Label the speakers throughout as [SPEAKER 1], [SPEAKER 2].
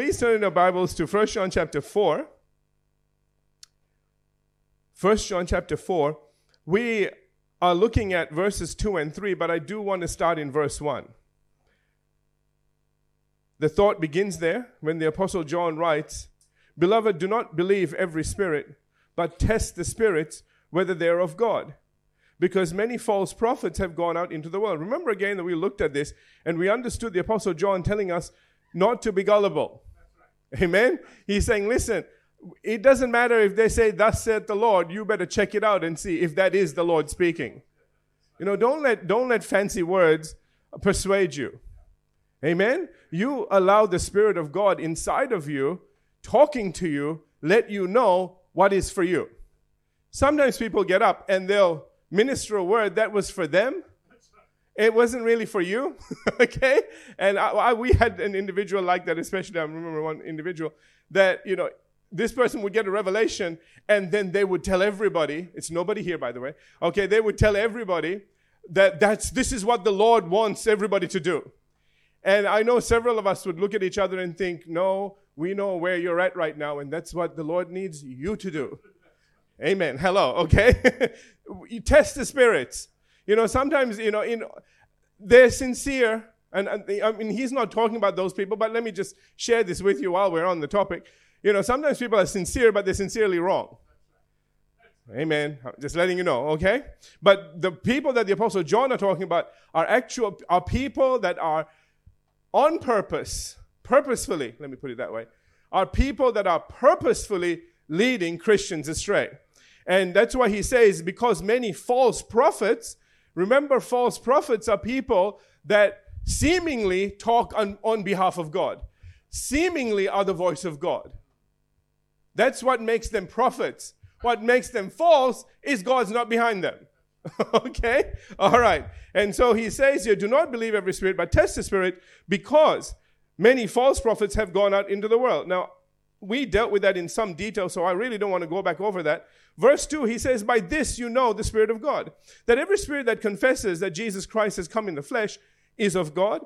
[SPEAKER 1] Please turn in your Bibles to 1 John chapter 4. 1 John chapter 4. We are looking at verses 2 and 3, but I do want to start in verse 1. The thought begins there when the Apostle John writes, Beloved, do not believe every spirit, but test the spirits whether they are of God. Because many false prophets have gone out into the world. Remember again that we looked at this and we understood the Apostle John telling us not to be gullible. Amen? He's saying, listen, it doesn't matter if they say, Thus saith the Lord, you better check it out and see if that is the Lord speaking. You know, don't let, don't let fancy words persuade you. Amen? You allow the Spirit of God inside of you, talking to you, let you know what is for you. Sometimes people get up and they'll minister a word that was for them. It wasn't really for you, okay? And I, I, we had an individual like that, especially I remember one individual that, you know, this person would get a revelation and then they would tell everybody, it's nobody here by the way, okay, they would tell everybody that that's, this is what the Lord wants everybody to do. And I know several of us would look at each other and think, no, we know where you're at right now, and that's what the Lord needs you to do. Amen. Hello, okay? you test the spirits. You know, sometimes, you know, in, they're sincere, and, and I mean, he's not talking about those people, but let me just share this with you while we're on the topic. You know, sometimes people are sincere, but they're sincerely wrong. Amen. Just letting you know, okay? But the people that the Apostle John are talking about are actual are people that are on purpose, purposefully, let me put it that way, are people that are purposefully leading Christians astray. And that's why he says, because many false prophets, remember, false prophets are people that seemingly talk on, on behalf of God, seemingly are the voice of God. That's what makes them prophets. What makes them false is God's not behind them. okay? All right. And so he says here, do not believe every spirit, but test the spirit because many false prophets have gone out into the world. Now, we dealt with that in some detail, so I really don't want to go back over that. Verse 2, he says, By this you know the Spirit of God, that every spirit that confesses that Jesus Christ has come in the flesh is of God.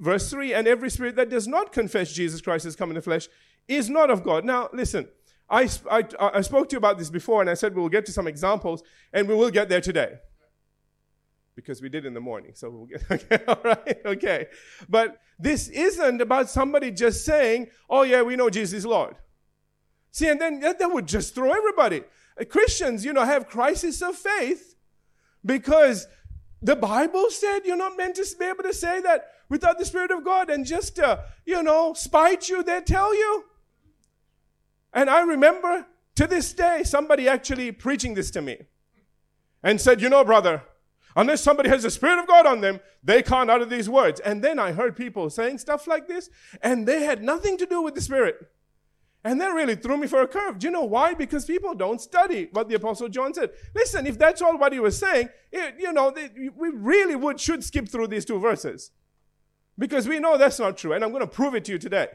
[SPEAKER 1] Verse 3, and every spirit that does not confess Jesus Christ has come in the flesh is not of God. Now, listen, I, I, I spoke to you about this before, and I said we will get to some examples, and we will get there today. Because we did in the morning, so we'll get, okay, all right, okay. But this isn't about somebody just saying, oh yeah, we know Jesus is Lord. See, and then that, that would just throw everybody. Uh, Christians, you know, have crisis of faith because the Bible said you're not meant to be able to say that without the Spirit of God and just, uh, you know, spite you, they tell you. And I remember to this day somebody actually preaching this to me and said, You know, brother, unless somebody has the Spirit of God on them, they can't utter these words. And then I heard people saying stuff like this, and they had nothing to do with the Spirit. And that really threw me for a curve. Do you know why? Because people don't study what the Apostle John said. Listen, if that's all what he was saying, it, you know, we really would should skip through these two verses. Because we know that's not true, and I'm going to prove it to you today.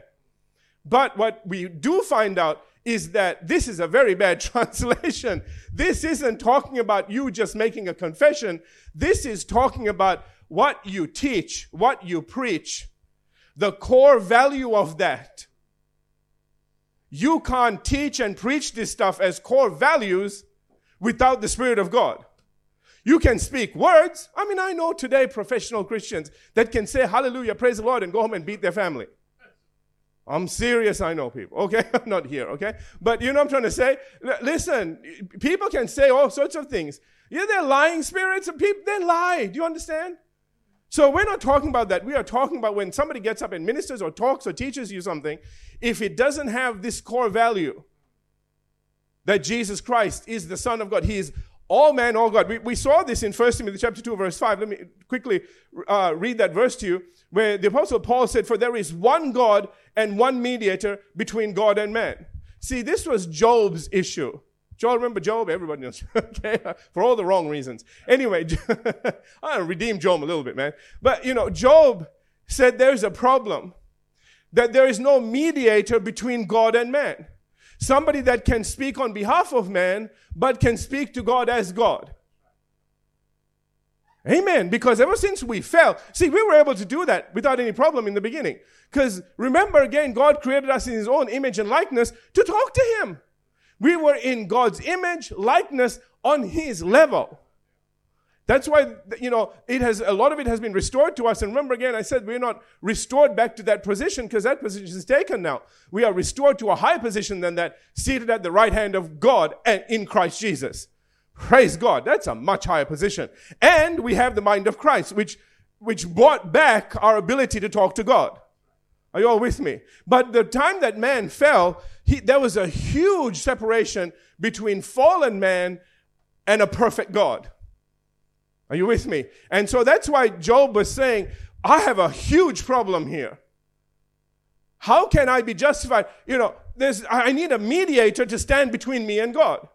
[SPEAKER 1] But what we do find out is that this is a very bad translation. This isn't talking about you just making a confession. This is talking about what you teach, what you preach, the core value of that. You can't teach and preach this stuff as core values without the Spirit of God. You can speak words. I mean, I know today professional Christians that can say hallelujah, praise the Lord, and go home and beat their family. I'm serious, I know people, okay? I'm not here, okay? But you know what I'm trying to say? L- listen, people can say all sorts of things. Yeah, they're lying spirits, and people, they lie. Do you understand? So we're not talking about that. We are talking about when somebody gets up and ministers or talks or teaches you something, if it doesn't have this core value that Jesus Christ is the Son of God, He is all man, all God. We, we saw this in 1 Timothy chapter 2, verse 5. Let me quickly uh, read that verse to you, where the Apostle Paul said, For there is one God and one mediator between God and man. See, this was Job's issue. Joel, remember Job? Everybody knows. okay, for all the wrong reasons. Anyway, I redeem Job a little bit, man. But you know, Job said there's a problem that there is no mediator between God and man. Somebody that can speak on behalf of man, but can speak to God as God. Amen. Because ever since we fell, see, we were able to do that without any problem in the beginning. Because remember again, God created us in His own image and likeness to talk to Him. We were in God's image, likeness on His level. That's why, you know, it has, a lot of it has been restored to us. And remember again, I said we're not restored back to that position because that position is taken now. We are restored to a higher position than that, seated at the right hand of God and in Christ Jesus. Praise God. That's a much higher position. And we have the mind of Christ, which, which brought back our ability to talk to God. Are you all with me? But the time that man fell, he, there was a huge separation between fallen man and a perfect God. Are you with me? And so that's why Job was saying, I have a huge problem here. How can I be justified? You know, there's, I need a mediator to stand between me and God.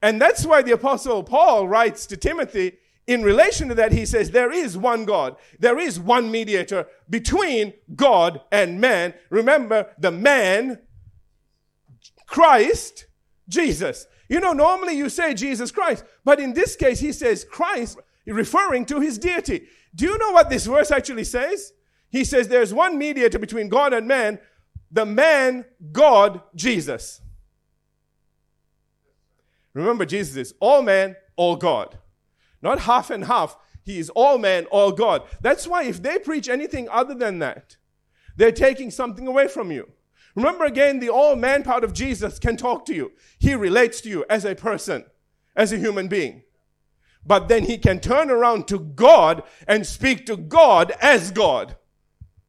[SPEAKER 1] And that's why the apostle Paul writes to Timothy in relation to that, he says, there is one God. There is one mediator between God and man. Remember, the man, Christ, Jesus. You know, normally you say Jesus Christ, but in this case, he says Christ, referring to his deity. Do you know what this verse actually says? He says there's one mediator between God and man, the man, God, Jesus. Remember, Jesus is all man, all God. Not half and half. He is all man, all God. That's why if they preach anything other than that, they're taking something away from you. Remember again, the all man part of Jesus can talk to you. He relates to you as a person, as a human being. But then he can turn around to God and speak to God as God.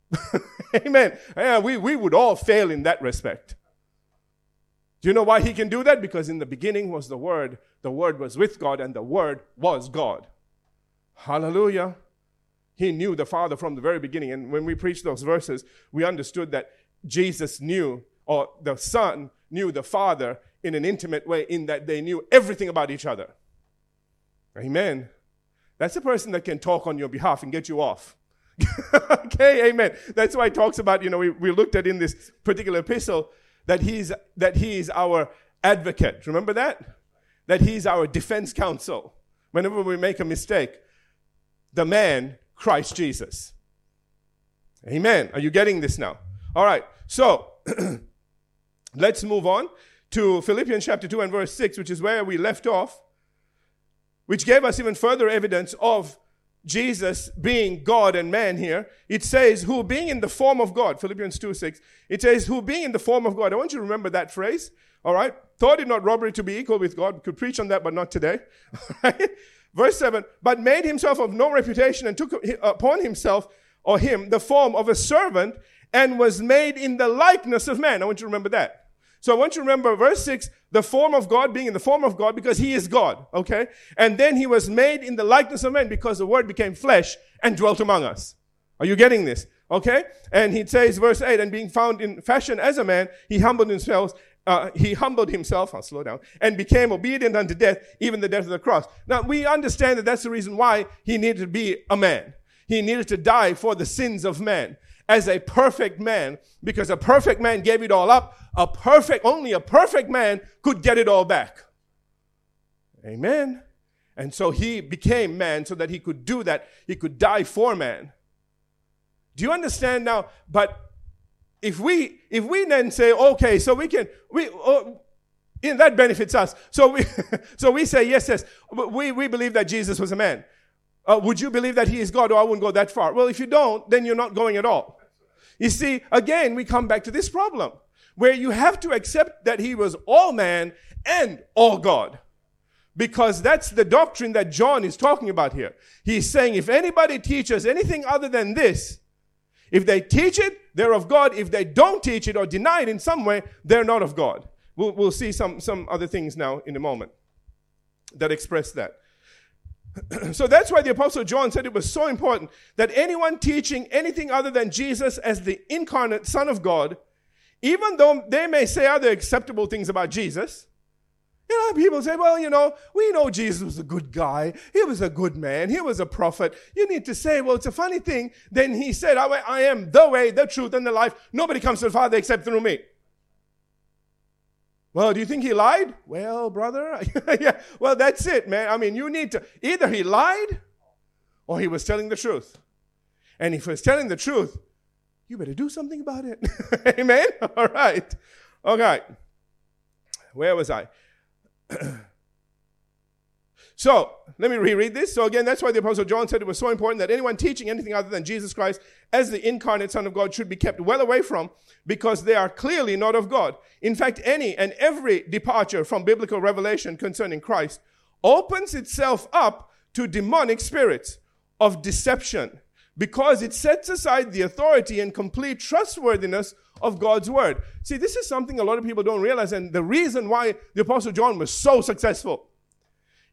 [SPEAKER 1] Amen. Yeah, we, we would all fail in that respect. Do you know why he can do that? Because in the beginning was the Word, the Word was with God, and the Word was God. Hallelujah. He knew the Father from the very beginning. And when we preached those verses, we understood that Jesus knew, or the Son knew the Father in an intimate way, in that they knew everything about each other. Amen. That's a person that can talk on your behalf and get you off. okay, amen. That's why he talks about, you know, we, we looked at in this particular epistle that he's, that he's our advocate. Remember that? That he's our defense counsel. Whenever we make a mistake, the man, Christ Jesus. Amen. Are you getting this now? All right. So, let's move on to Philippians chapter 2 and verse 6, which is where we left off, which gave us even further evidence of Jesus being God and man here, it says, who being in the form of God, Philippians 2 6, it says, who being in the form of God. I want you to remember that phrase. All right. Thought it not robbery to be equal with God. Could preach on that, but not today. Verse 7, but made himself of no reputation and took upon himself or him the form of a servant and was made in the likeness of man. I want you to remember that. So I want you to remember verse 6, the form of God being in the form of God because he is God, okay? And then he was made in the likeness of men because the word became flesh and dwelt among us. Are you getting this? Okay? And he says, verse 8, and being found in fashion as a man, he humbled himself, uh, he humbled himself, I'll slow down, and became obedient unto death, even the death of the cross. Now, we understand that that's the reason why he needed to be a man. He needed to die for the sins of man as a perfect man because a perfect man gave it all up. A perfect, only a perfect man could get it all back. Amen. And so he became man so that he could do that. He could die for man. Do you understand now? But if we if we then say, okay, so we can we oh, that benefits us. So we so we say yes, yes. We we believe that Jesus was a man. Uh, would you believe that he is God? Or I wouldn't go that far. Well, if you don't, then you're not going at all. You see, again, we come back to this problem where you have to accept that he was all man and all God. Because that's the doctrine that John is talking about here. He's saying if anybody teaches anything other than this, if they teach it, they're of God. If they don't teach it or deny it in some way, they're not of God. We'll, we'll see some, some other things now in a moment that express that. so that's why the Apostle John said it was so important that anyone teaching anything other than Jesus as the incarnate Son of God, even though they may say other acceptable things about Jesus, you know, people say, well, you know, we know Jesus was a good guy. He was a good man. He was a prophet. You need to say, well, it's a funny thing. Then he said, I, am the way, the truth, and the life. Nobody comes to the Father except through me. Well, do you think he lied? Well, brother, yeah. Well, that's it, man. I mean, you need to either he lied or he was telling the truth. And if he was telling the truth, you better do something about it. Amen? All right. Okay. Where was I? so, let me reread this. So, again, that's why the Apostle John said it was so important that anyone teaching anything other than Jesus Christ as the incarnate Son of God should be kept well away from because they are clearly not of God. In fact, any and every departure from biblical revelation concerning Christ opens itself up to demonic spirits of deception because it sets aside the authority and complete trustworthiness of God's word. See, this is something a lot of people don't realize, and the reason why the Apostle John was so successful.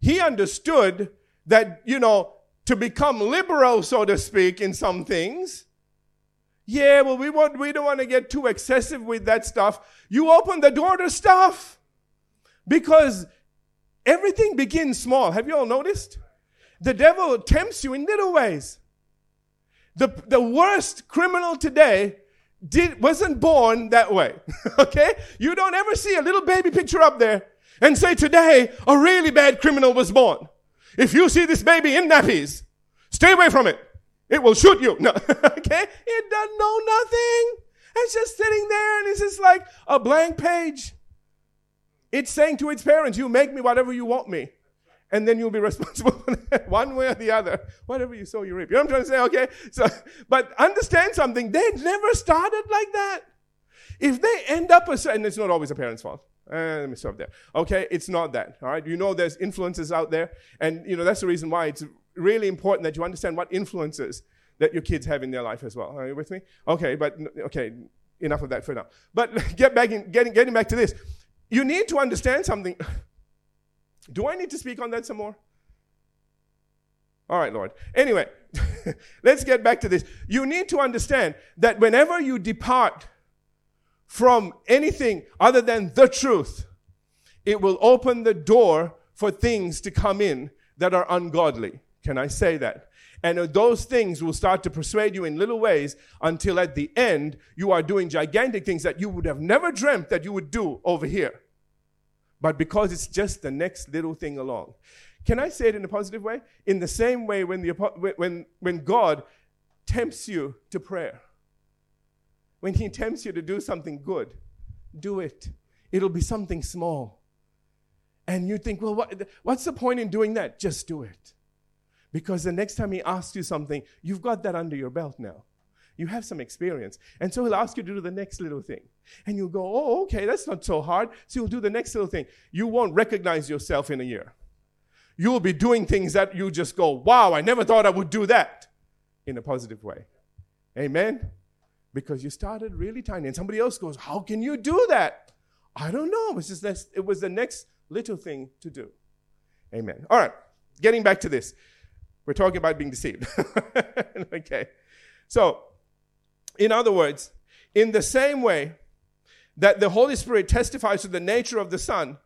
[SPEAKER 1] He understood that, you know, to become liberal, so to speak, in some things. Yeah, well, we, want, we don't want to get too excessive with that stuff. You open the door to stuff because everything begins small. Have you all noticed? The devil tempts you in little ways. The, the worst criminal today did, wasn't born that way. okay? You don't ever see a little baby picture up there and say, today, a really bad criminal was born. If you see this baby in nappies, stay away from it. It will shoot you. No. okay? It doesn't know nothing. It's just sitting there and it's just like a blank page. It's saying to its parents, you make me whatever you want me and then you'll be responsible for that one way or the other. Whatever you sow, you reap. You know what I'm trying to say? Okay. So, but understand something. They never started like that. If they end up a certain, it's not always a parent's fault. Uh, let me stop there. Okay, it's not that. All right, you know there's influences out there, and you know that's the reason why it's really important that you understand what influences that your kids have in their life as well. Are you with me? Okay, but okay, enough of that for now. But get back in, getting getting back to this, you need to understand something. Do I need to speak on that some more? All right, Lord. Anyway, let's get back to this. You need to understand that whenever you depart from anything other than the truth, it will open the door for things to come in that are ungodly. Can I say that? And those things will start to persuade you in little ways until at the end you are doing gigantic things that you would have never dreamt that you would do over here but because it's just the next little thing along. Can I say it in a positive way? In the same way, when, the, when, when God tempts you to prayer, when He tempts you to do something good, do it. It'll be something small. And you think, well, what, what's the point in doing that? Just do it. Because the next time He asks you something, you've got that under your belt now. You have some experience. And so he'll ask you to do the next little thing. And you'll go, oh, okay, that's not so hard. So you'll do the next little thing. You won't recognize yourself in a year. You'll be doing things that you just go, wow, I never thought I would do that in a positive way. Amen? Because you started really tiny. And somebody else goes, how can you do that? I don't know. It was just this, it was the next little thing to do. Amen. All right. Getting back to this. We're talking about being deceived. okay. So in other words, in the same way that the Holy Spirit testifies to the nature of the Son,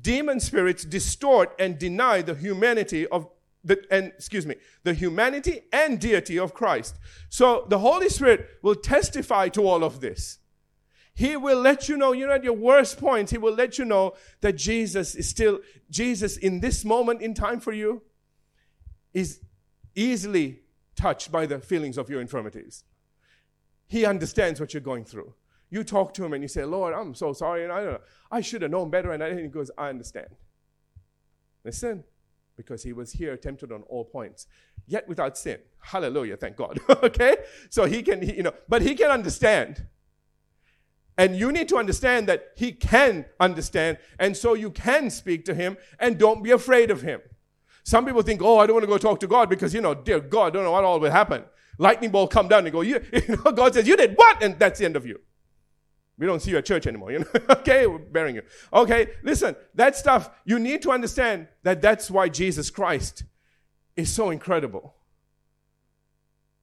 [SPEAKER 1] demon spirits distort and deny the humanity of the, and excuse me, the humanity and deity of Christ. So the Holy Spirit will testify to all of this. He will let you know, you know, at your worst points, He will let you know that Jesus is still, Jesus in this moment in time for you is easily touched by the feelings of your infirmities. He understands what you're going through. You talk to him and you say, Lord, I'm so sorry, and I don't know. I should have known better. And he goes, I understand. Listen, because he was here tempted on all points, yet without sin. Hallelujah, thank God. okay? So he can, he, you know, but he can understand. And you need to understand that he can understand, and so you can speak to him, and don't be afraid of him. Some people think, oh, I don't want to go talk to God because, you know, dear God, I don't know what all will happen lightning bolt come down and go, you, you know, God says, you did what? And that's the end of you. We don't see you at church anymore, you know? okay, we're bearing you. Okay, listen, that stuff, you need to understand that that's why Jesus Christ is so incredible.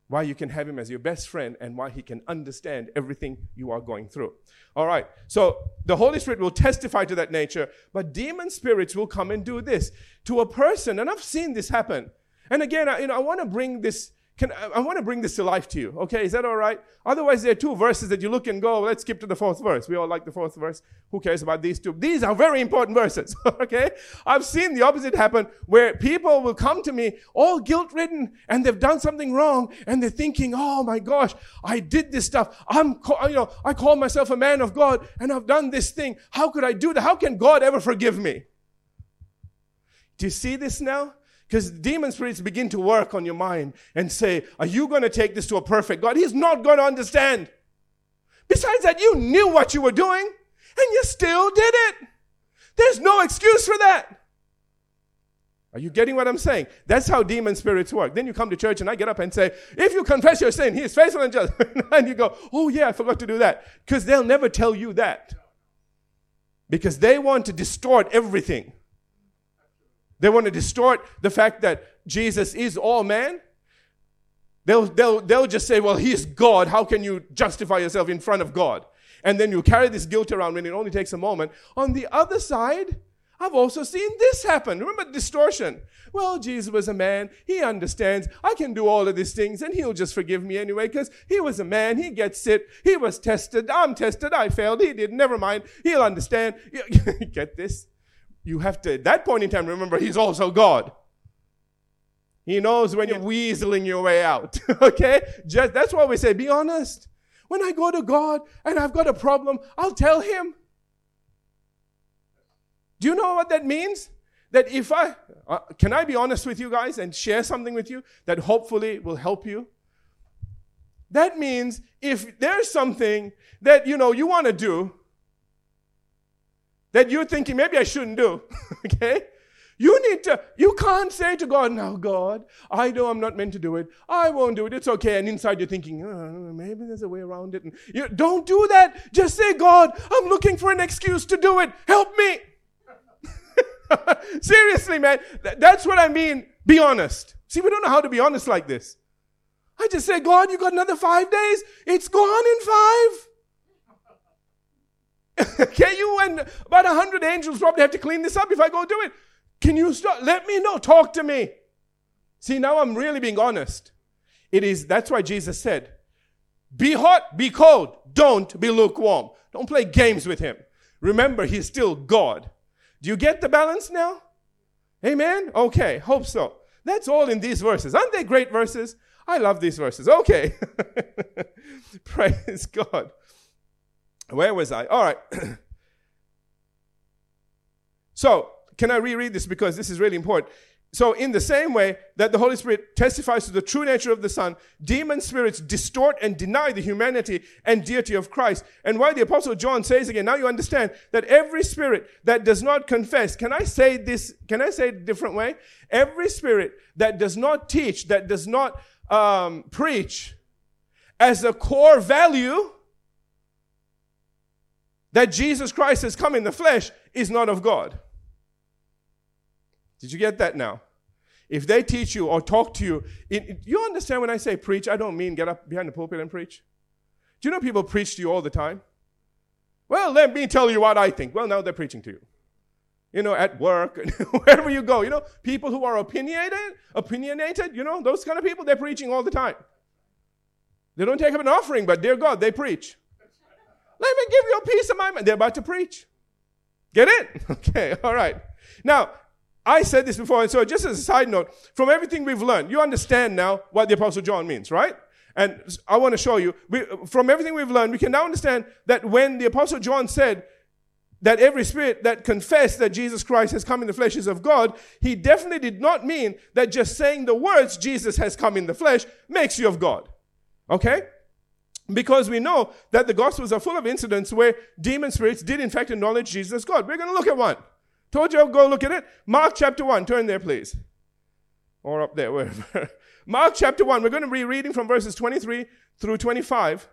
[SPEAKER 1] Why you can have him as your best friend and why he can understand everything you are going through. All right, so the Holy Spirit will testify to that nature, but demon spirits will come and do this to a person, and I've seen this happen. And again, I, you know, I want to bring this can, I, I want to bring this to life to you. Okay, is that all right? Otherwise, there are two verses that you look and go, let's skip to the fourth verse. We all like the fourth verse. Who cares about these two? These are very important verses. okay? I've seen the opposite happen where people will come to me all guilt ridden and they've done something wrong and they're thinking, oh my gosh, I did this stuff. I'm, you know, I call myself a man of God and I've done this thing. How could I do that? How can God ever forgive me? Do you see this now? Because demon spirits begin to work on your mind and say, Are you going to take this to a perfect God? He's not going to understand. Besides that, you knew what you were doing and you still did it. There's no excuse for that. Are you getting what I'm saying? That's how demon spirits work. Then you come to church and I get up and say, if you confess your sin, he is faithful and just. and you go, oh yeah, I forgot to do that. Because they'll never tell you that. Because they want to distort everything. They want to distort the fact that Jesus is all man. They'll, they'll, they'll just say, well, he's God. How can you justify yourself in front of God? And then you carry this guilt around when it only takes a moment. On the other side, I've also seen this happen. Remember distortion? Well, Jesus was a man. He understands. I can do all of these things and he'll just forgive me anyway because he was a man. He gets it. He was tested. I'm tested. I failed. He did. Never mind. He'll understand. Get this? You have to, at that point in time, remember, He's also God. He knows when you're weaseling your way out. okay? Just, that's why we say, be honest. When I go to God and I've got a problem, I'll tell Him. Do you know what that means? That if I, uh, can I be honest with you guys and share something with you that hopefully will help you? That means if there's something that, you know, you want to do, that you're thinking maybe I shouldn't do. okay? You need to, you can't say to God, now, God, I know I'm not meant to do it. I won't do it. It's okay. And inside you're thinking, oh, maybe there's a way around it. And you, don't do that. Just say, God, I'm looking for an excuse to do it. Help me. Seriously, man. That's what I mean. Be honest. See, we don't know how to be honest like this. I just say, God, you got another five days. It's gone in five. Can you and about a hundred angels probably have to clean this up if I go do it? Can you stop? Let me know. Talk to me. See, now I'm really being honest. It is, that's why Jesus said, be hot, be cold. Don't be lukewarm. Don't play games with him. Remember, he's still God. Do you get the balance now? Amen? Okay, hope so. That's all in these verses. Aren't they great verses? I love these verses. Okay. Praise God. Where was I? All right. so, can I reread this because this is really important? So, in the same way that the Holy Spirit testifies to the true nature of the Son, demon spirits distort and deny the humanity and deity of Christ. And why the Apostle John says again, now you understand that every spirit that does not confess, can I say this, can I say it a different way? Every spirit that does not teach, that does not um, preach as a core value, that Jesus Christ has come in the flesh is not of God. Did you get that now? If they teach you or talk to you, you understand when I say preach, I don't mean get up behind the pulpit and preach. Do you know people preach to you all the time? Well, let me tell you what I think. Well, now they're preaching to you. You know, at work, wherever you go. You know, people who are opinionated, opinionated, you know, those kind of people, they're preaching all the time. They don't take up an offering, but dear God, they preach. Let me give you a piece of my mind. They're about to preach. Get it? Okay, all right. Now, I said this before, and so just as a side note, from everything we've learned, you understand now what the Apostle John means, right? And I want to show you, we, from everything we've learned, we can now understand that when the Apostle John said that every spirit that confessed that Jesus Christ has come in the flesh is of God, he definitely did not mean that just saying the words Jesus has come in the flesh makes you of God. Okay? Because we know that the Gospels are full of incidents where demon spirits did in fact acknowledge Jesus God. We're going to look at one. Told you go look at it. Mark chapter 1. Turn there, please. Or up there, wherever. Mark chapter 1. We're going to be reading from verses 23 through 25.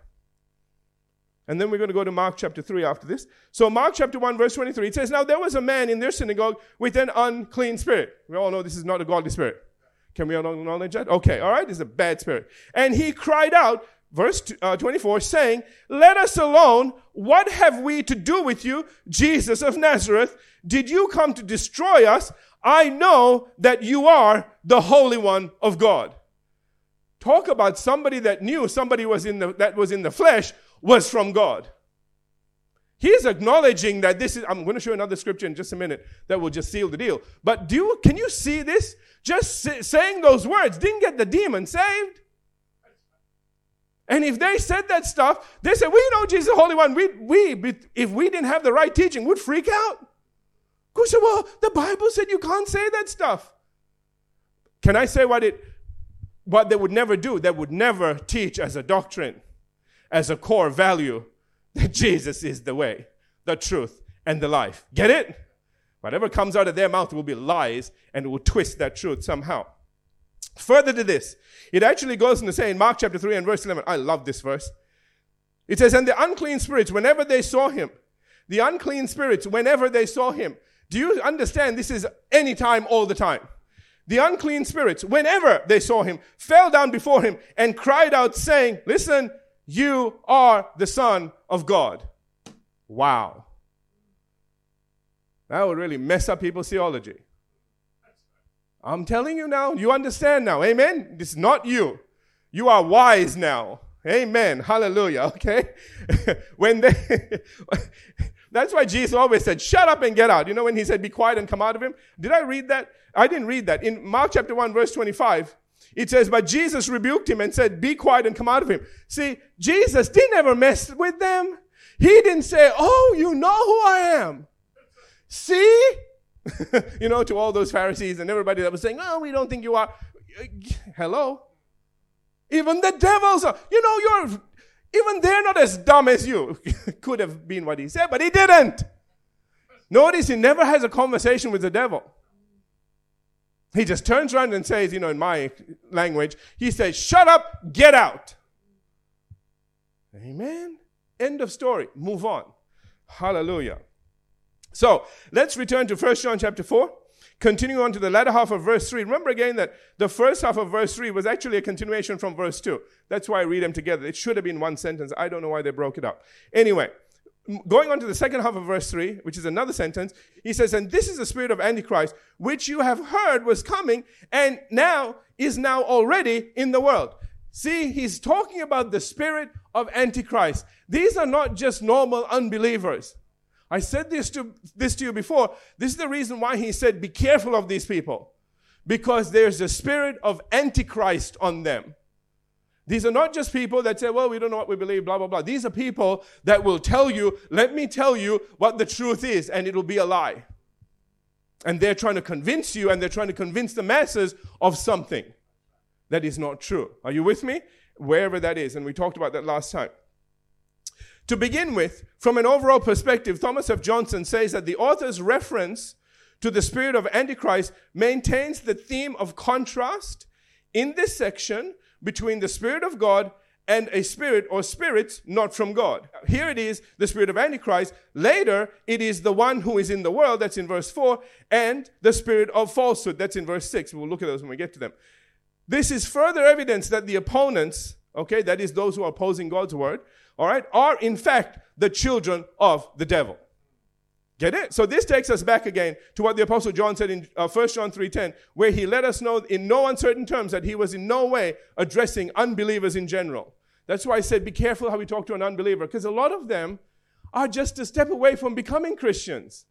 [SPEAKER 1] And then we're going to go to Mark chapter 3 after this. So, Mark chapter 1, verse 23, it says, Now there was a man in their synagogue with an unclean spirit. We all know this is not a godly spirit. Can we all acknowledge that? Okay, all right, it's a bad spirit. And he cried out, verse uh, 24, saying, Let us alone. What have we to do with you, Jesus of Nazareth? Did you come to destroy us? I know that you are the Holy One of God. talk about somebody that knew somebody was in the, that was in the flesh was from God. He's acknowledging that this is, I'm going to show another scripture in just a minute that will just seal the deal. But do you, can you see this? Just saying those words didn't get the demon saved. And if they said that stuff, they said, We know Jesus the Holy One. We, we, if we didn't have the right teaching, would freak out. Because said, Well, the Bible said you can't say that stuff. Can I say what it what they would never do? They would never teach as a doctrine, as a core value, that Jesus is the way, the truth, and the life. Get it? Whatever comes out of their mouth will be lies and will twist that truth somehow. Further to this, it actually goes on to say in Mark chapter 3 and verse 11, I love this verse. It says, And the unclean spirits, whenever they saw him, the unclean spirits, whenever they saw him, do you understand this is anytime, all the time? The unclean spirits, whenever they saw him, fell down before him and cried out, saying, Listen, you are the Son of God. Wow. That would really mess up people's theology. I'm telling you now, you understand now. Amen? Is not you. You are wise now. Amen. Hallelujah. Okay? when they That's why Jesus always said, shut up and get out. You know when he said, be quiet and come out of him? Did I read that? I didn't read that. In Mark chapter 1, verse 25, it says, But Jesus rebuked him and said, Be quiet and come out of him. See, Jesus didn't ever mess with them. He didn't say, Oh, you know who I am. See? you know, to all those Pharisees and everybody that was saying, Oh, we don't think you are. Hello? Even the devils are, you know, you're, even they're not as dumb as you. Could have been what he said, but he didn't. Notice he never has a conversation with the devil. He just turns around and says, you know, in my language, he says, Shut up, get out. Amen. End of story. Move on. Hallelujah. So let's return to 1 John chapter 4. Continue on to the latter half of verse 3. Remember again that the first half of verse 3 was actually a continuation from verse 2. That's why I read them together. It should have been one sentence. I don't know why they broke it up. Anyway, going on to the second half of verse 3, which is another sentence, he says, And this is the spirit of Antichrist, which you have heard was coming and now is now already in the world. See, he's talking about the spirit of Antichrist. These are not just normal unbelievers. I said this to, this to you before. This is the reason why he said, Be careful of these people. Because there's a spirit of Antichrist on them. These are not just people that say, well, we don't know what we believe, blah, blah, blah. These are people that will tell you, let me tell you what the truth is, and it'll be a lie. And they're trying to convince you, and they're trying to convince the masses of something that is not true. Are you with me? Wherever that is. And we talked about that last time. To begin with, from an overall perspective, Thomas F. Johnson says that the author's reference to the spirit of Antichrist maintains the theme of contrast in this section between the Spirit of God and a spirit or spirits not from God. Here it is, the spirit of Antichrist. Later, it is the one who is in the world, that's in verse 4, and the spirit of falsehood, that's in verse 6. We'll look at those when we get to them. This is further evidence that the opponents, okay, that is those who are opposing God's word, all right, are in fact the children of the devil. Get it? So this takes us back again to what the apostle John said in uh, 1 John 3:10, where he let us know in no uncertain terms that he was in no way addressing unbelievers in general. That's why I said be careful how we talk to an unbeliever because a lot of them are just a step away from becoming Christians.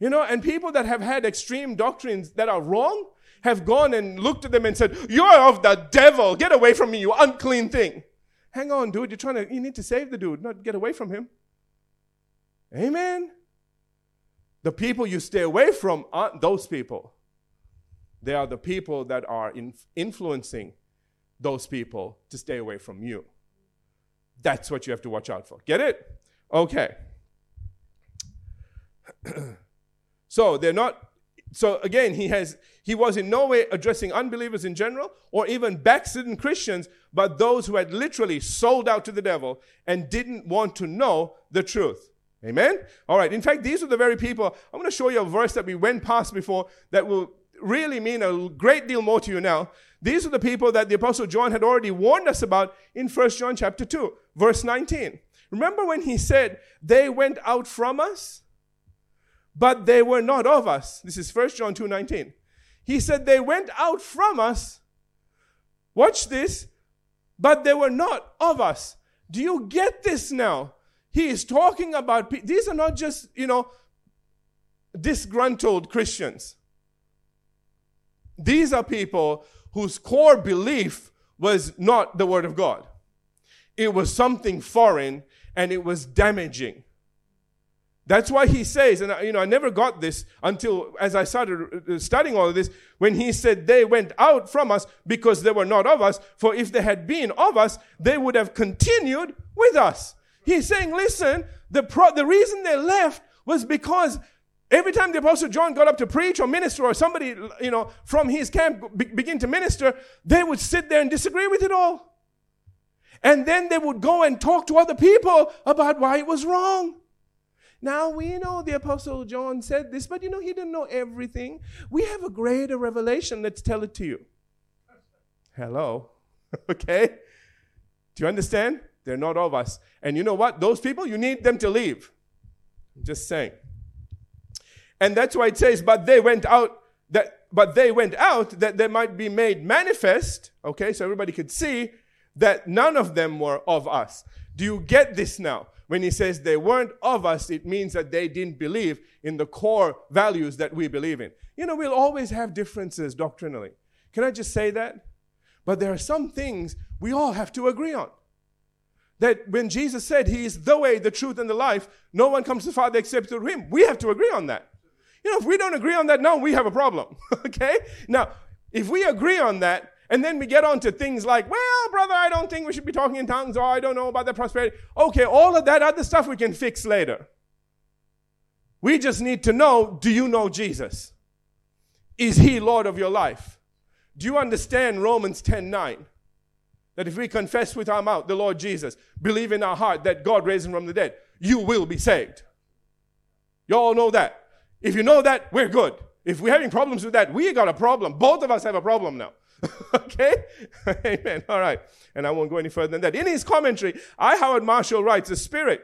[SPEAKER 1] You know, and people that have had extreme doctrines that are wrong have gone and looked at them and said, "You're of the devil. Get away from me, you unclean thing." Hang on, dude. You're trying to you need to save the dude, not get away from him. Amen. The people you stay away from aren't those people. They are the people that are in influencing those people to stay away from you. That's what you have to watch out for. Get it? Okay. so they're not so again he has he was in no way addressing unbelievers in general or even backslidden christians but those who had literally sold out to the devil and didn't want to know the truth Amen? All right. In fact, these are the very people. I'm going to show you a verse that we went past before that will really mean a great deal more to you now. These are the people that the Apostle John had already warned us about in 1 John chapter 2, verse 19. Remember when he said, They went out from us, but they were not of us. This is 1 John 2 19. He said, They went out from us. Watch this. But they were not of us. Do you get this now? He is talking about, these are not just, you know, disgruntled Christians. These are people whose core belief was not the Word of God. It was something foreign and it was damaging. That's why he says, and I, you know, I never got this until as I started uh, studying all of this, when he said they went out from us because they were not of us. For if they had been of us, they would have continued with us. He's saying, listen, the pro- the reason they left was because every time the apostle John got up to preach or minister or somebody, you know, from his camp be- begin to minister, they would sit there and disagree with it all. And then they would go and talk to other people about why it was wrong. Now we know the Apostle John said this, but you know, he didn't know everything. We have a greater revelation. Let's tell it to you. Hello. okay? Do you understand? They're not of us. And you know what? Those people, you need them to leave. I'm just saying. And that's why it says, but they went out that but they went out that they might be made manifest, okay, so everybody could see that none of them were of us. Do you get this now? When he says they weren't of us, it means that they didn't believe in the core values that we believe in. You know, we'll always have differences doctrinally. Can I just say that? But there are some things we all have to agree on. That when Jesus said he is the way, the truth, and the life, no one comes to the Father except through him. We have to agree on that. You know, if we don't agree on that now, we have a problem. okay? Now, if we agree on that, and then we get on to things like, well, brother, I don't think we should be talking in tongues, or I don't know about the prosperity. Okay, all of that other stuff we can fix later. We just need to know do you know Jesus? Is he Lord of your life? Do you understand Romans 10 9? That if we confess with our mouth the Lord Jesus, believe in our heart that God raised him from the dead, you will be saved. You all know that. If you know that, we're good. If we're having problems with that, we got a problem. Both of us have a problem now. okay? Amen. All right. And I won't go any further than that. In his commentary, I. Howard Marshall writes, the spirit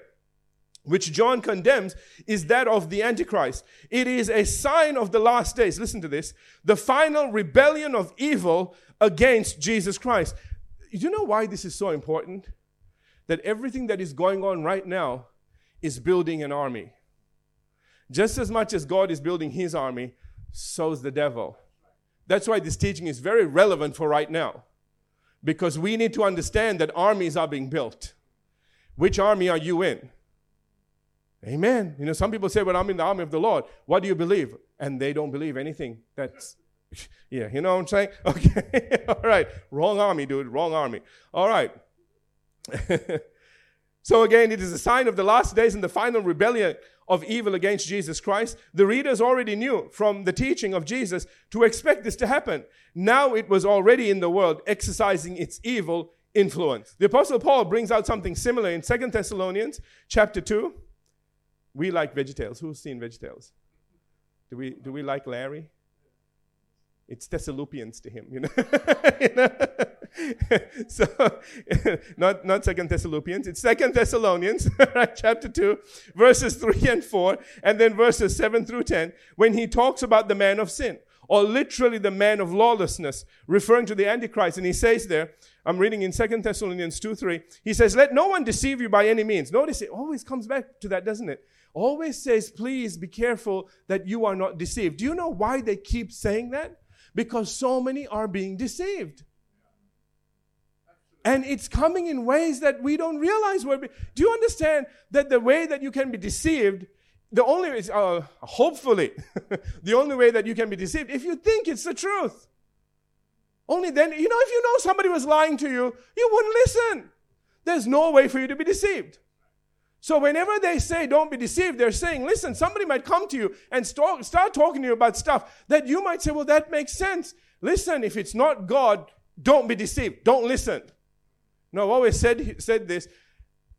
[SPEAKER 1] which John condemns is that of the Antichrist. It is a sign of the last days. Listen to this. The final rebellion of evil against Jesus Christ. Do you know why this is so important? That everything that is going on right now is building an army. Just as much as God is building his army, so is the devil. That's why this teaching is very relevant for right now. Because we need to understand that armies are being built. Which army are you in? Amen. You know, some people say, Well, I'm in the army of the Lord. What do you believe? And they don't believe anything. That's, yeah, you know what I'm saying? Okay. All right. Wrong army, dude. Wrong army. All right. so, again, it is a sign of the last days and the final rebellion of evil against Jesus Christ. The readers already knew from the teaching of Jesus to expect this to happen. Now it was already in the world exercising its evil influence. The apostle Paul brings out something similar in Second Thessalonians chapter 2. We like VeggieTales. Who's seen VeggieTales? Do we do we like Larry? It's Thessalonians to him, you know. you know? so not not second thessalonians. It's second thessalonians right? Chapter 2 verses 3 and 4 and then verses 7 through 10 when he talks about the man of sin or literally the man of lawlessness referring to the antichrist. And he says there i'm reading in second thessalonians 2 3 he says let no one deceive you by any means. Notice it always comes back to that doesn't it? Always says please be careful that you are not deceived. Do you know why they keep saying that? Because so many are being deceived and it's coming in ways that we don't realize. Do you understand that the way that you can be deceived, the only way, uh, hopefully, the only way that you can be deceived, if you think it's the truth. Only then, you know, if you know somebody was lying to you, you wouldn't listen. There's no way for you to be deceived. So whenever they say don't be deceived, they're saying, listen, somebody might come to you and start, start talking to you about stuff that you might say, well, that makes sense. Listen, if it's not God, don't be deceived. Don't listen. No, I've always said, said this.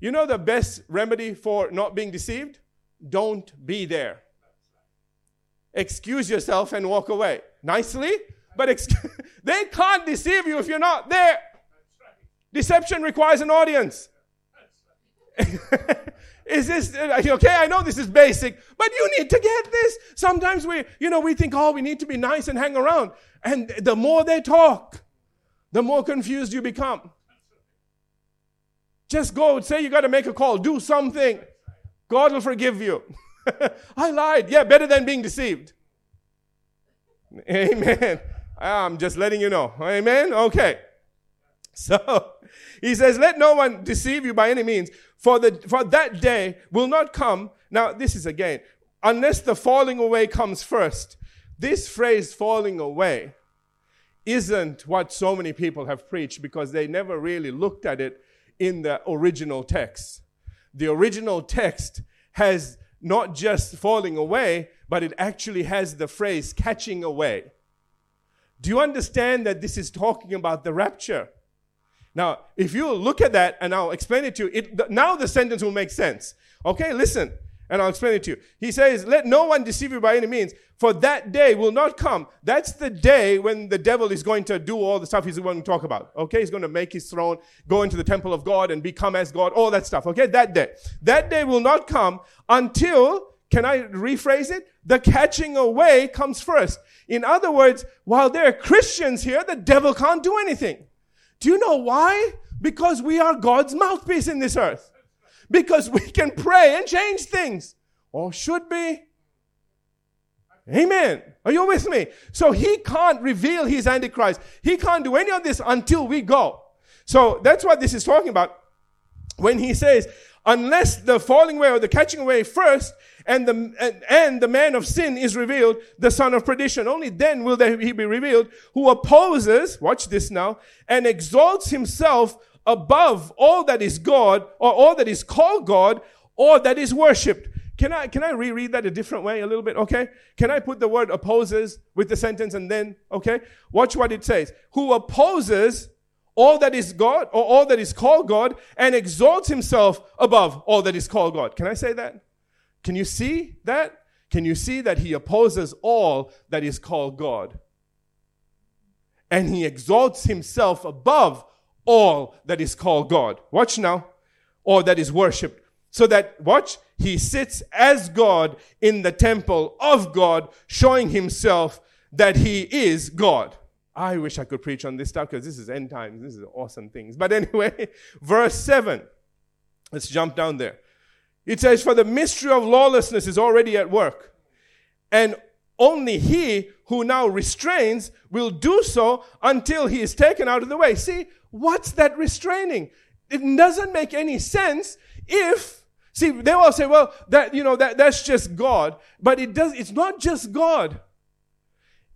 [SPEAKER 1] You know the best remedy for not being deceived? Don't be there. Excuse yourself and walk away. Nicely, but they can't deceive you if you're not there. Deception requires an audience. is this okay? I know this is basic, but you need to get this. Sometimes we, you know, we think, oh, we need to be nice and hang around. And the more they talk, the more confused you become. Just go, say you got to make a call, do something. God will forgive you. I lied. Yeah, better than being deceived. Amen. I'm just letting you know. Amen. Okay. So he says, Let no one deceive you by any means, for, the, for that day will not come. Now, this is again, unless the falling away comes first. This phrase, falling away, isn't what so many people have preached because they never really looked at it in the original text. The original text has not just falling away, but it actually has the phrase catching away. Do you understand that this is talking about the rapture? Now, if you look at that and I'll explain it to you, it, now the sentence will make sense. Okay, listen and I'll explain it to you. He says, Let no one deceive you by any means, for that day will not come. That's the day when the devil is going to do all the stuff he's going to talk about. Okay, he's going to make his throne, go into the temple of God and become as God, all that stuff. Okay, that day. That day will not come until, can I rephrase it? The catching away comes first. In other words, while there are Christians here, the devil can't do anything. Do you know why? Because we are God's mouthpiece in this earth because we can pray and change things, or should be. Amen. Are you with me? So he can't reveal his Antichrist. He can't do any of this until we go. So that's what this is talking about. When he says, unless the falling away or the catching away first, and the, and, and, the man of sin is revealed, the son of perdition. Only then will he be revealed, who opposes, watch this now, and exalts himself above all that is God or all that is called God or that is worshipped. Can I, can I reread that a different way a little bit? Okay. Can I put the word opposes with the sentence and then, okay? Watch what it says. Who opposes all that is God or all that is called God and exalts himself above all that is called God. Can I say that? Can you see that? Can you see that he opposes all that is called God? And he exalts himself above all that is called God. Watch now. Or that is worshipped. So that, watch, he sits as God in the temple of God, showing himself that he is God. I wish I could preach on this stuff because this is end times. This is awesome things. But anyway, verse 7. Let's jump down there. It says, For the mystery of lawlessness is already at work. And only he who now restrains will do so until he is taken out of the way. See, what's that restraining? It doesn't make any sense if see they all say, well, that you know that that's just God, but it does. It's not just God.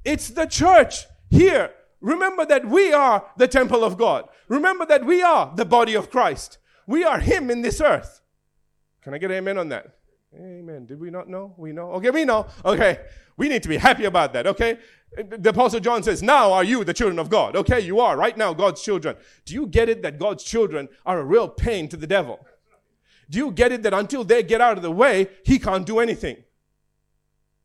[SPEAKER 1] It's the church here. Remember that we are the temple of God. Remember that we are the body of Christ. We are Him in this earth. Can I get amen on that? Amen. Did we not know? We know. Okay, we know. Okay. We need to be happy about that, okay? The Apostle John says, Now are you the children of God. Okay, you are right now God's children. Do you get it that God's children are a real pain to the devil? Do you get it that until they get out of the way, he can't do anything?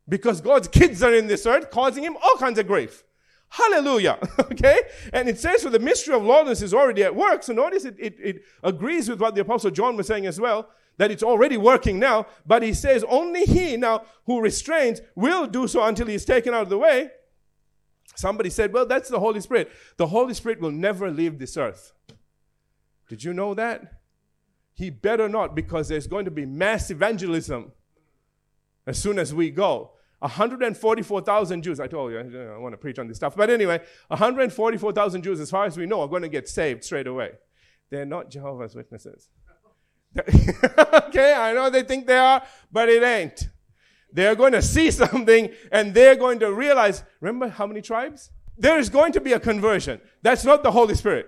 [SPEAKER 1] Because God's kids are in this earth causing him all kinds of grief. Hallelujah. okay? And it says, for the mystery of lawlessness is already at work. So notice it, it, it agrees with what the Apostle John was saying as well that it's already working now, but he says only he now who restrains will do so until he is taken out of the way. Somebody said, well, that's the Holy Spirit. The Holy Spirit will never leave this earth. Did you know that? He better not because there's going to be mass evangelism as soon as we go. 144,000 Jews, I told you, I want to preach on this stuff. But anyway, 144,000 Jews, as far as we know, are going to get saved straight away. They're not Jehovah's Witnesses. okay, I know they think they are, but it ain't. They're going to see something and they're going to realize, remember how many tribes? There is going to be a conversion. That's not the Holy Spirit.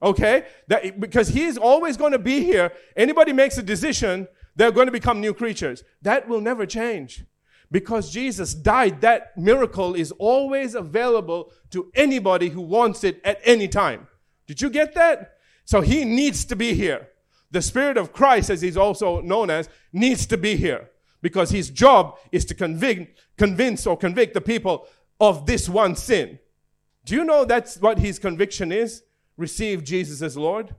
[SPEAKER 1] Okay? That, because He's always going to be here. Anybody makes a decision, they're going to become new creatures. That will never change. Because Jesus died, that miracle is always available to anybody who wants it at any time. Did you get that? So He needs to be here. The Spirit of Christ, as he's also known as, needs to be here because his job is to convict, convince or convict the people of this one sin. Do you know that's what his conviction is? Receive Jesus as Lord.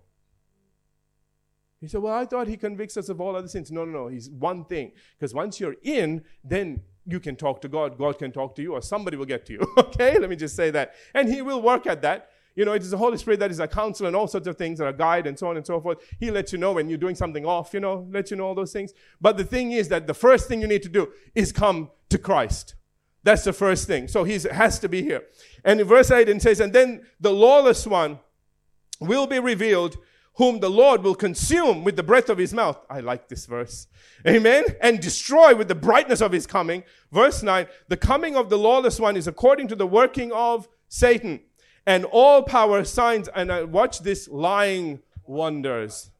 [SPEAKER 1] He said, Well, I thought he convicts us of all other sins. No, no, no. He's one thing. Because once you're in, then you can talk to God. God can talk to you, or somebody will get to you. okay? Let me just say that. And he will work at that. You know, it is the Holy Spirit that is a counselor and all sorts of things that are guide and so on and so forth. He lets you know when you're doing something off, you know, lets you know all those things. But the thing is that the first thing you need to do is come to Christ. That's the first thing. So he has to be here. And in verse 8 it says, And then the lawless one will be revealed, whom the Lord will consume with the breath of his mouth. I like this verse. Amen. And destroy with the brightness of his coming. Verse 9, the coming of the lawless one is according to the working of Satan and all power, signs, and uh, watch this lying wonders.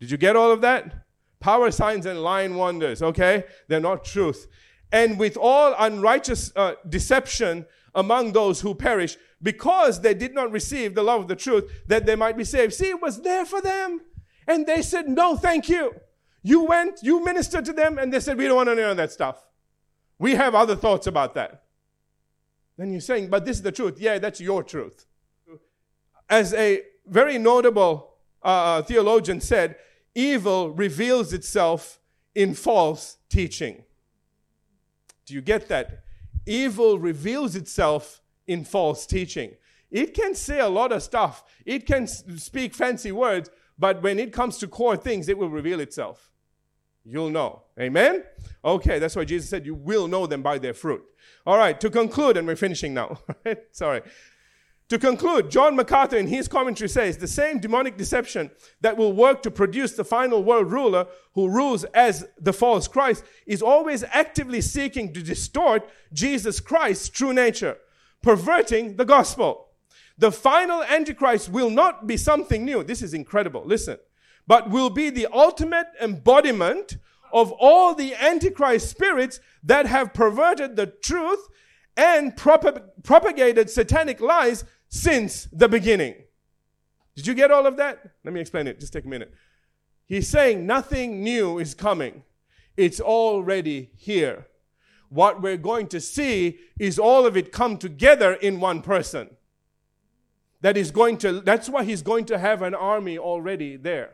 [SPEAKER 1] Did you get all of that? Power, signs, and lying wonders, okay? They're not truth. And with all unrighteous uh, deception among those who perish, because they did not receive the love of the truth, that they might be saved. See, it was there for them. And they said, No, thank you. You went, you ministered to them, and they said, We don't want to know that stuff. We have other thoughts about that. Then you're saying, But this is the truth. Yeah, that's your truth. As a very notable uh, uh theologian said, evil reveals itself in false teaching. Do you get that? Evil reveals itself in false teaching. It can say a lot of stuff, it can speak fancy words, but when it comes to core things, it will reveal itself. You'll know. Amen? Okay, that's why Jesus said, You will know them by their fruit. All right, to conclude, and we're finishing now. Sorry. To conclude, John MacArthur in his commentary says the same demonic deception that will work to produce the final world ruler who rules as the false Christ is always actively seeking to distort Jesus Christ's true nature perverting the gospel. The final Antichrist will not be something new. This is incredible. Listen. But will be the ultimate embodiment of all the Antichrist spirits that have perverted the truth and prop- propagated satanic lies since the beginning. Did you get all of that? Let me explain it. Just take a minute. He's saying nothing new is coming. It's already here what we're going to see is all of it come together in one person. That is going to, that's why he's going to have an army already there.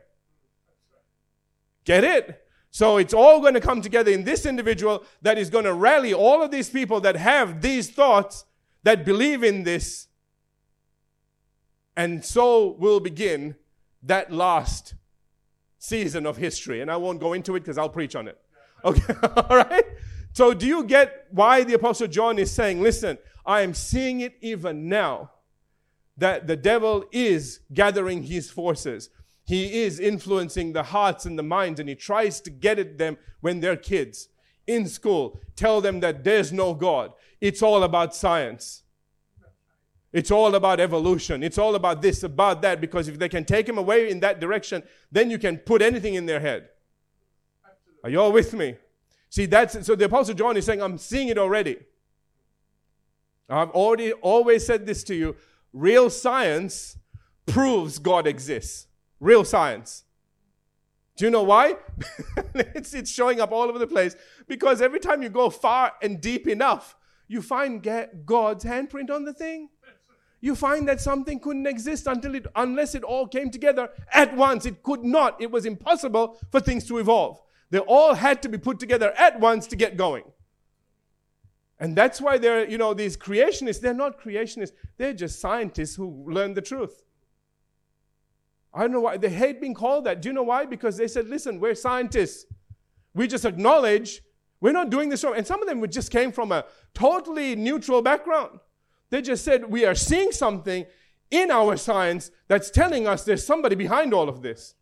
[SPEAKER 1] Get it? So it's all going to come together in this individual that is going to rally all of these people that have these thoughts, that believe in this. And so will begin that last season of history. And I won't go into it because I'll preach on it. Okay, all right? So, do you get why the Apostle John is saying, listen, I am seeing it even now that the devil is gathering his forces. He is influencing the hearts and the minds, and he tries to get at them when they're kids in school. Tell them that there's no God. It's all about science. It's all about evolution. It's all about this, about that, because if they can take him away in that direction, then you can put anything in their head. Are you all with me? See, that's so the Apostle John is saying, I'm seeing it already. I've already always said this to you. Real science proves God exists. Real science. Do you know why? it's, it's showing up all over the place because every time you go far and deep enough, you find God's handprint on the thing. You find that something couldn't exist until it, unless it all came together at once. It could not. It was impossible for things to evolve. They all had to be put together at once to get going. And that's why they're, you know, these creationists, they're not creationists, they're just scientists who learn the truth. I don't know why. They hate being called that. Do you know why? Because they said, listen, we're scientists. We just acknowledge we're not doing this wrong. And some of them just came from a totally neutral background. They just said, we are seeing something in our science that's telling us there's somebody behind all of this.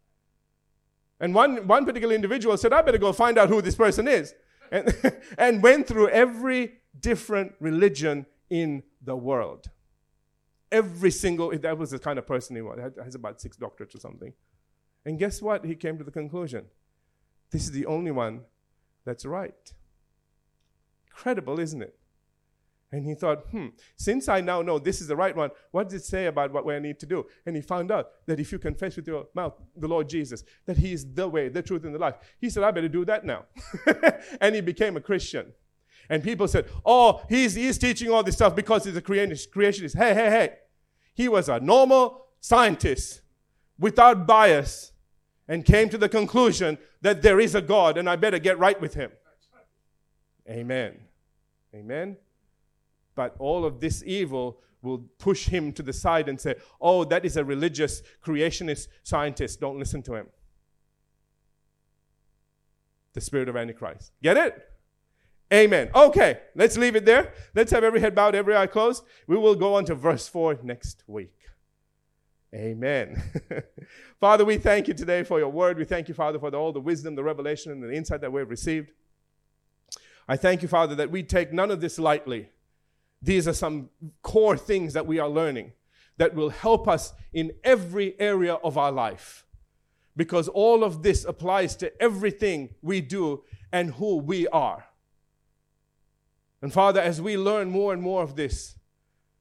[SPEAKER 1] And one, one particular individual said, I better go find out who this person is. And, and went through every different religion in the world. Every single, that was the kind of person he was. He has about six doctorates or something. And guess what? He came to the conclusion this is the only one that's right. Incredible, isn't it? And he thought, hmm, since I now know this is the right one, what does it say about what I need to do? And he found out that if you confess with your mouth the Lord Jesus, that he is the way, the truth, and the life, he said, I better do that now. and he became a Christian. And people said, oh, he's, he's teaching all this stuff because he's a creationist. Hey, hey, hey. He was a normal scientist without bias and came to the conclusion that there is a God and I better get right with him. Amen. Amen. But all of this evil will push him to the side and say, Oh, that is a religious creationist scientist. Don't listen to him. The spirit of Antichrist. Get it? Amen. Okay, let's leave it there. Let's have every head bowed, every eye closed. We will go on to verse 4 next week. Amen. Father, we thank you today for your word. We thank you, Father, for the, all the wisdom, the revelation, and the insight that we've received. I thank you, Father, that we take none of this lightly. These are some core things that we are learning that will help us in every area of our life. Because all of this applies to everything we do and who we are. And Father, as we learn more and more of this,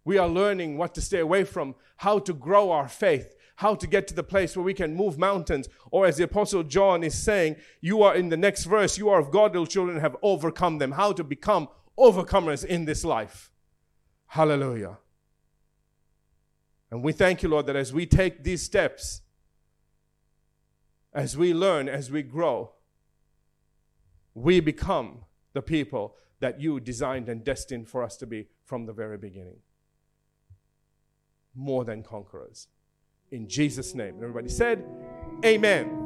[SPEAKER 1] we are learning what to stay away from, how to grow our faith, how to get to the place where we can move mountains. Or as the Apostle John is saying, you are in the next verse, you are of God, little children, have overcome them. How to become overcomers in this life. Hallelujah. And we thank you, Lord, that as we take these steps, as we learn, as we grow, we become the people that you designed and destined for us to be from the very beginning. More than conquerors. In Jesus' name. Everybody said, Amen.